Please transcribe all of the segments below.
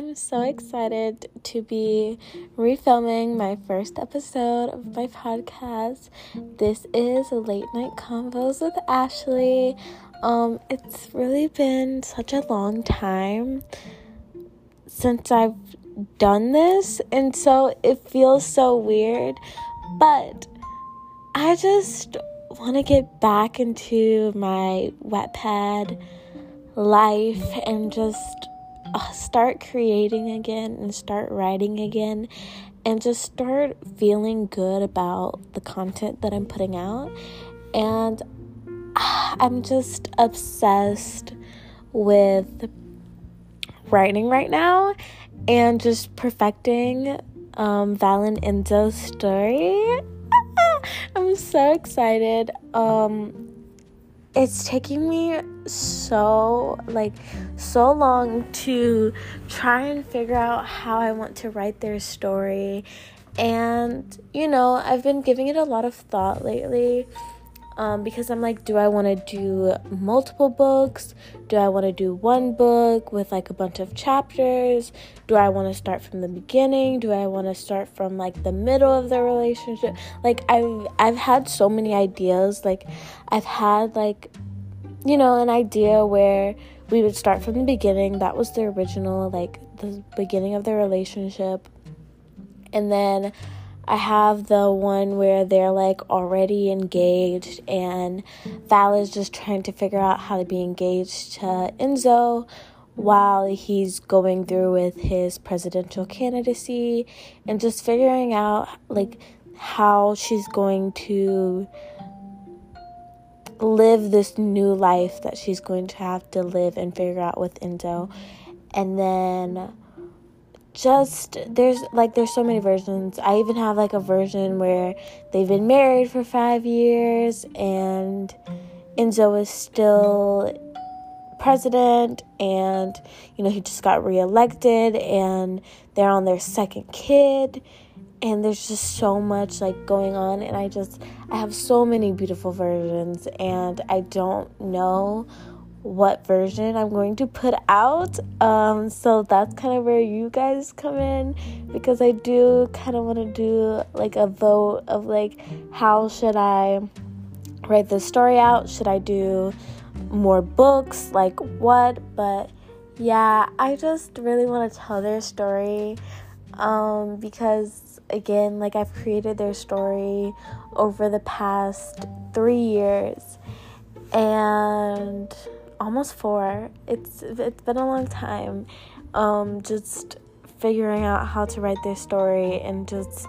I'm so excited to be refilming my first episode of my podcast. This is Late Night Convos with Ashley. Um, it's really been such a long time since I've done this, and so it feels so weird, but I just want to get back into my Wattpad life and just start creating again and start writing again and just start feeling good about the content that I'm putting out. And uh, I'm just obsessed with writing right now and just perfecting um, Val and Enzo's story. I'm so excited. Um, it's taking me so like so long to try and figure out how I want to write their story. And you know I've been giving it a lot of thought lately um, because I'm like, do I want to do multiple books? Do I want to do one book with like a bunch of chapters? Do I want to start from the beginning? Do I want to start from like the middle of the relationship? Like I've I've had so many ideas. Like I've had like you know an idea where we would start from the beginning. That was the original like the beginning of the relationship. And then I have the one where they're like already engaged, and Val is just trying to figure out how to be engaged to Enzo while he's going through with his presidential candidacy and just figuring out like how she's going to live this new life that she's going to have to live and figure out with Enzo. And then just there's like there's so many versions. I even have like a version where they've been married for 5 years and Enzo is still president and you know he just got reelected and they're on their second kid and there's just so much like going on and I just I have so many beautiful versions and I don't know what version I'm going to put out. Um, so that's kind of where you guys come in because I do kind of want to do like a vote of like how should I write this story out? Should I do more books? Like what? But yeah, I just really want to tell their story um, because again, like I've created their story over the past three years and almost four. It's it's been a long time. Um, just figuring out how to write their story and just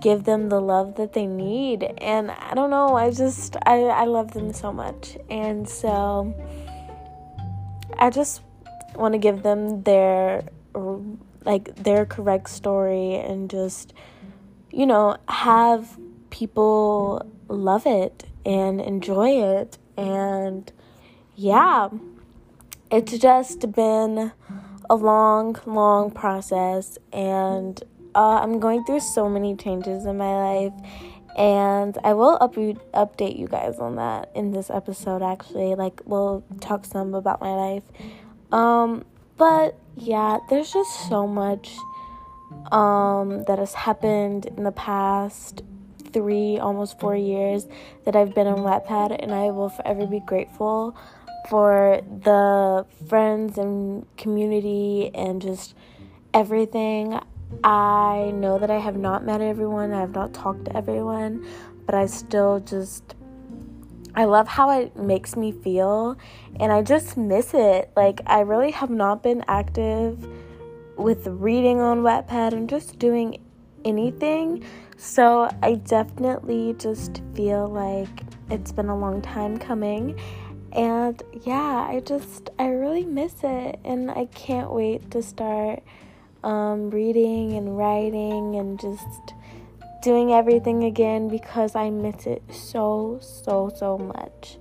give them the love that they need. And I don't know, I just I, I love them so much. And so I just want to give them their like their correct story and just you know have people love it and enjoy it and yeah, it's just been a long, long process, and uh, I'm going through so many changes in my life. And I will up- update you guys on that in this episode, actually. Like, we'll talk some about my life. Um, but yeah, there's just so much um, that has happened in the past three, almost four years that I've been on Wattpad, and I will forever be grateful for the friends and community and just everything. I know that I have not met everyone, I have not talked to everyone, but I still just I love how it makes me feel and I just miss it. Like I really have not been active with reading on Wattpad and just doing anything. So I definitely just feel like it's been a long time coming and yeah, I just, I really miss it. And I can't wait to start um, reading and writing and just doing everything again because I miss it so, so, so much.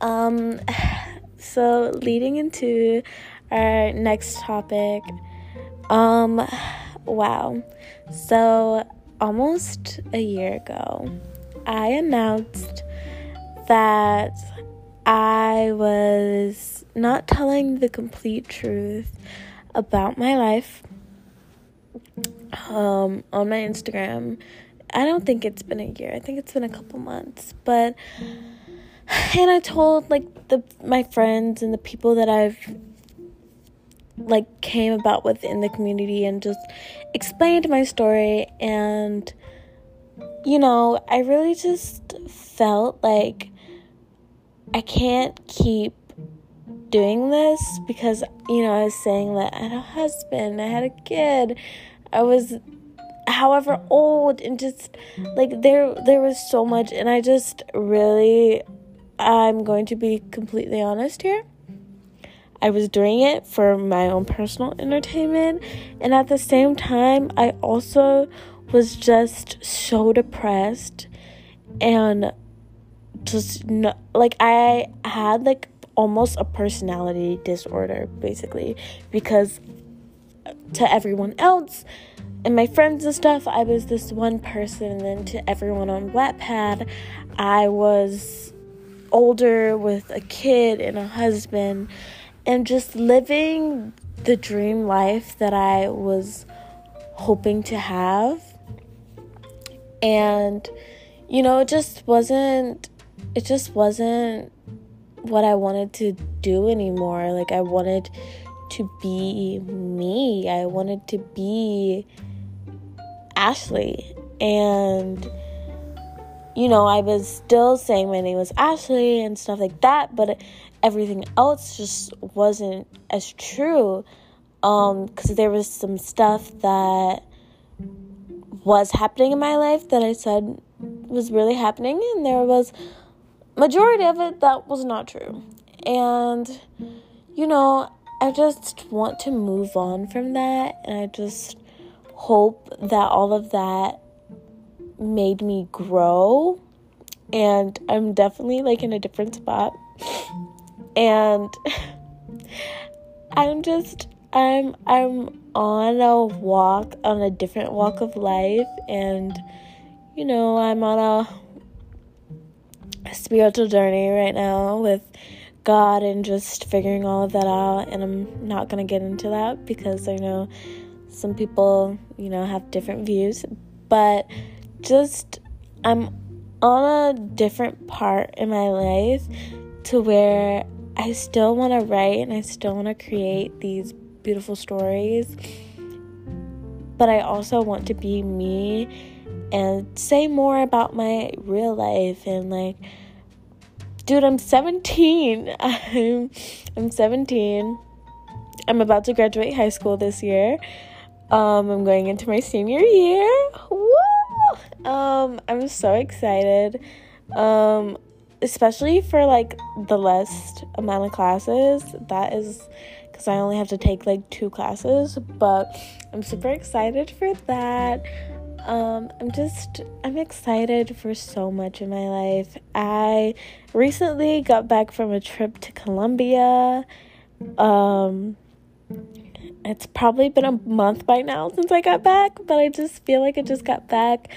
Um, so leading into our next topic, um, wow. So almost a year ago, I announced that I was not telling the complete truth about my life um, on my Instagram. I don't think it's been a year. I think it's been a couple months. But and I told like the my friends and the people that I've like came about within the community and just explained my story and you know, I really just felt like I can't keep doing this because you know, I was saying that I had a husband, I had a kid. I was however old and just like there there was so much and I just really I'm going to be completely honest here. I was doing it for my own personal entertainment, and at the same time, I also was just so depressed and just no, like I had like almost a personality disorder basically because uh, to everyone else and my friends and stuff I was this one person and then to everyone on Wattpad I was older with a kid and a husband and just living the dream life that I was hoping to have. And, you know, it just wasn't, it just wasn't what I wanted to do anymore. Like, I wanted to be me, I wanted to be Ashley. And, you know, I was still saying my name was Ashley and stuff like that, but everything else just wasn't as true. Um, because there was some stuff that was happening in my life that I said was really happening, and there was majority of it that was not true. And you know, I just want to move on from that, and I just hope that all of that made me grow and I'm definitely like in a different spot. And I'm just I'm I'm on a walk on a different walk of life and you know, I'm on a spiritual journey right now with God and just figuring all of that out and I'm not going to get into that because I know some people, you know, have different views, but just I'm on a different part in my life to where I still want to write and I still want to create these beautiful stories. But I also want to be me and say more about my real life and like dude, I'm 17. I'm I'm 17. I'm about to graduate high school this year. Um, I'm going into my senior year. Woo! Um, I'm so excited. Um, especially for like the less amount of classes. That is because I only have to take like two classes, but I'm super excited for that. Um, I'm just, I'm excited for so much in my life. I recently got back from a trip to Colombia. Um, it's probably been a month by now since I got back, but I just feel like I just got back.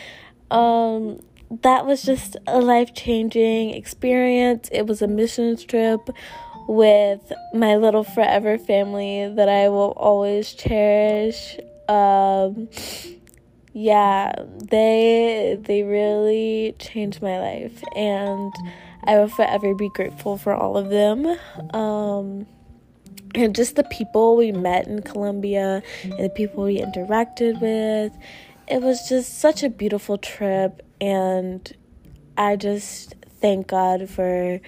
Um, that was just a life changing experience. It was a missions trip with my little forever family that I will always cherish. Um, yeah, they they really changed my life, and I will forever be grateful for all of them. Um, and just the people we met in Colombia and the people we interacted with it was just such a beautiful trip, and I just thank God for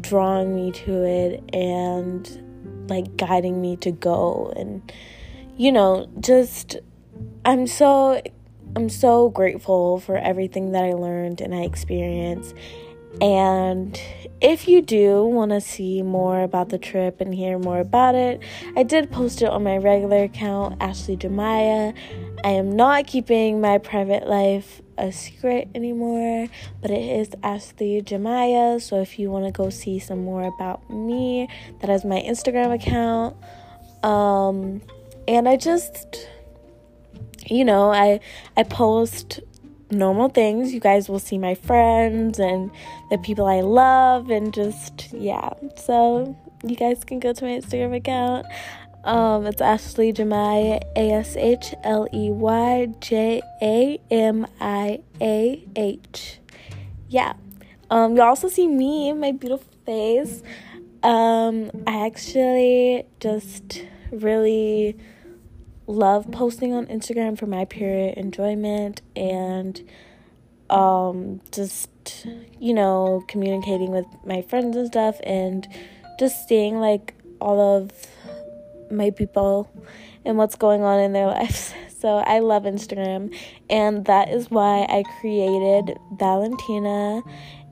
drawing me to it and like guiding me to go and you know just I'm so I'm so grateful for everything that I learned and I experienced and if you do want to see more about the trip and hear more about it, I did post it on my regular account, Ashley Jamiah. I am not keeping my private life a secret anymore, but it is Ashley Jamiah. So if you want to go see some more about me, that is my Instagram account. Um, and I just, you know, I I post normal things. You guys will see my friends and the people I love, and just, yeah. So, you guys can go to my Instagram account. Um, it's Ashley Jamiah, A S H L E Y J A M I A H. Yeah. Um, you also see me, my beautiful face. Um, I actually just really love posting on Instagram for my pure enjoyment and um just you know communicating with my friends and stuff and just seeing like all of my people and what's going on in their lives. So I love Instagram, and that is why I created Valentina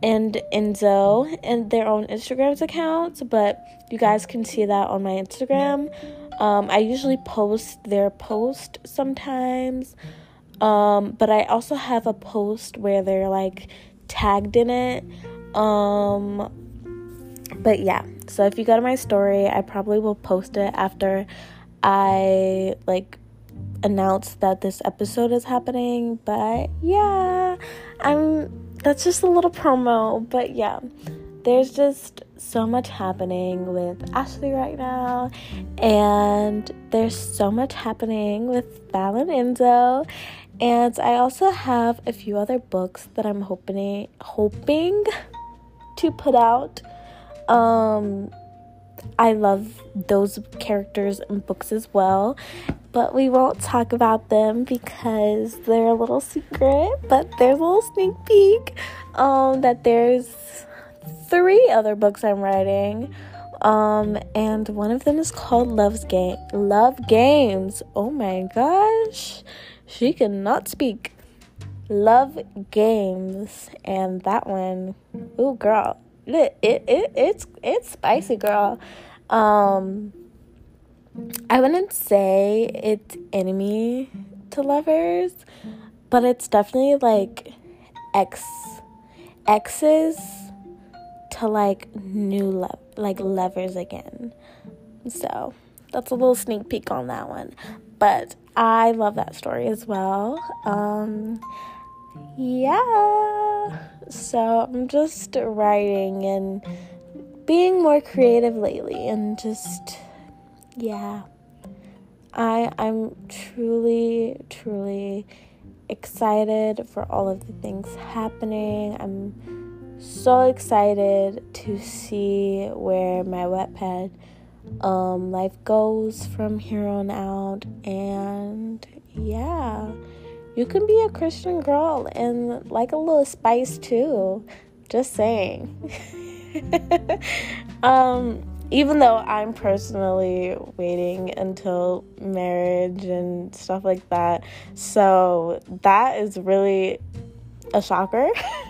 and Enzo and their own Instagrams accounts. But you guys can see that on my Instagram. Um, I usually post their post sometimes, um, but I also have a post where they're like tagged in it. Um, but yeah, so if you go to my story, I probably will post it after I like announce that this episode is happening. But yeah, I'm that's just a little promo. But yeah, there's just so much happening with Ashley right now, and there's so much happening with Val and Enzo. And I also have a few other books that I'm hoping hoping to put out um, I love those characters and books as well, but we won't talk about them because they're a little secret. But there's a little sneak peek um, that there's three other books I'm writing. Um, and one of them is called Love's Game Love Games. Oh my gosh. She cannot speak. Love Games. And that one, oh girl, it, it, it it's it's spicy, girl. Um, I wouldn't say it's enemy to lovers, but it's definitely like ex exes to like new love like lovers again. So that's a little sneak peek on that one. But I love that story as well. Um, yeah. So I'm just writing and being more creative lately and just yeah. I I'm truly truly excited for all of the things happening. I'm so excited to see where my Wattpad um, life goes from here on out and yeah you can be a Christian girl and like a little spice too. Just saying. um, even though I'm personally waiting until marriage and stuff like that. So that is really a shocker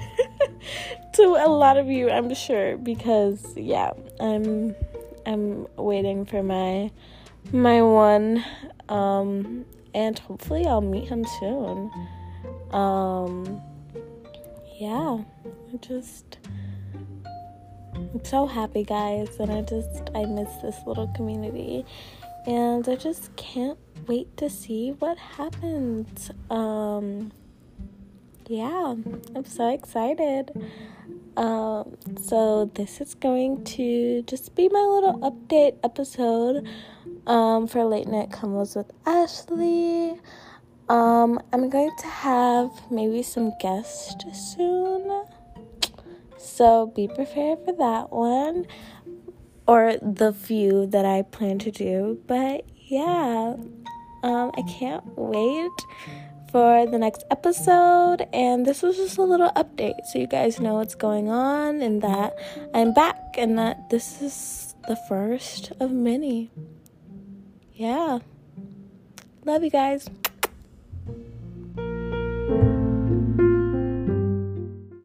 to a lot of you, I'm sure, because yeah, I'm I'm waiting for my my one um and hopefully I'll meet him soon. Um, yeah, I just I'm so happy, guys, and I just I miss this little community, and I just can't wait to see what happens. Um, yeah, I'm so excited. Um, so this is going to just be my little update episode um, for Late Night Convos with Ashley. Um, I'm going to have maybe some guests soon. So be prepared for that one. Or the few that I plan to do. But yeah, um, I can't wait for the next episode. And this was just a little update so you guys know what's going on and that I'm back and that this is the first of many yeah. Love you guys.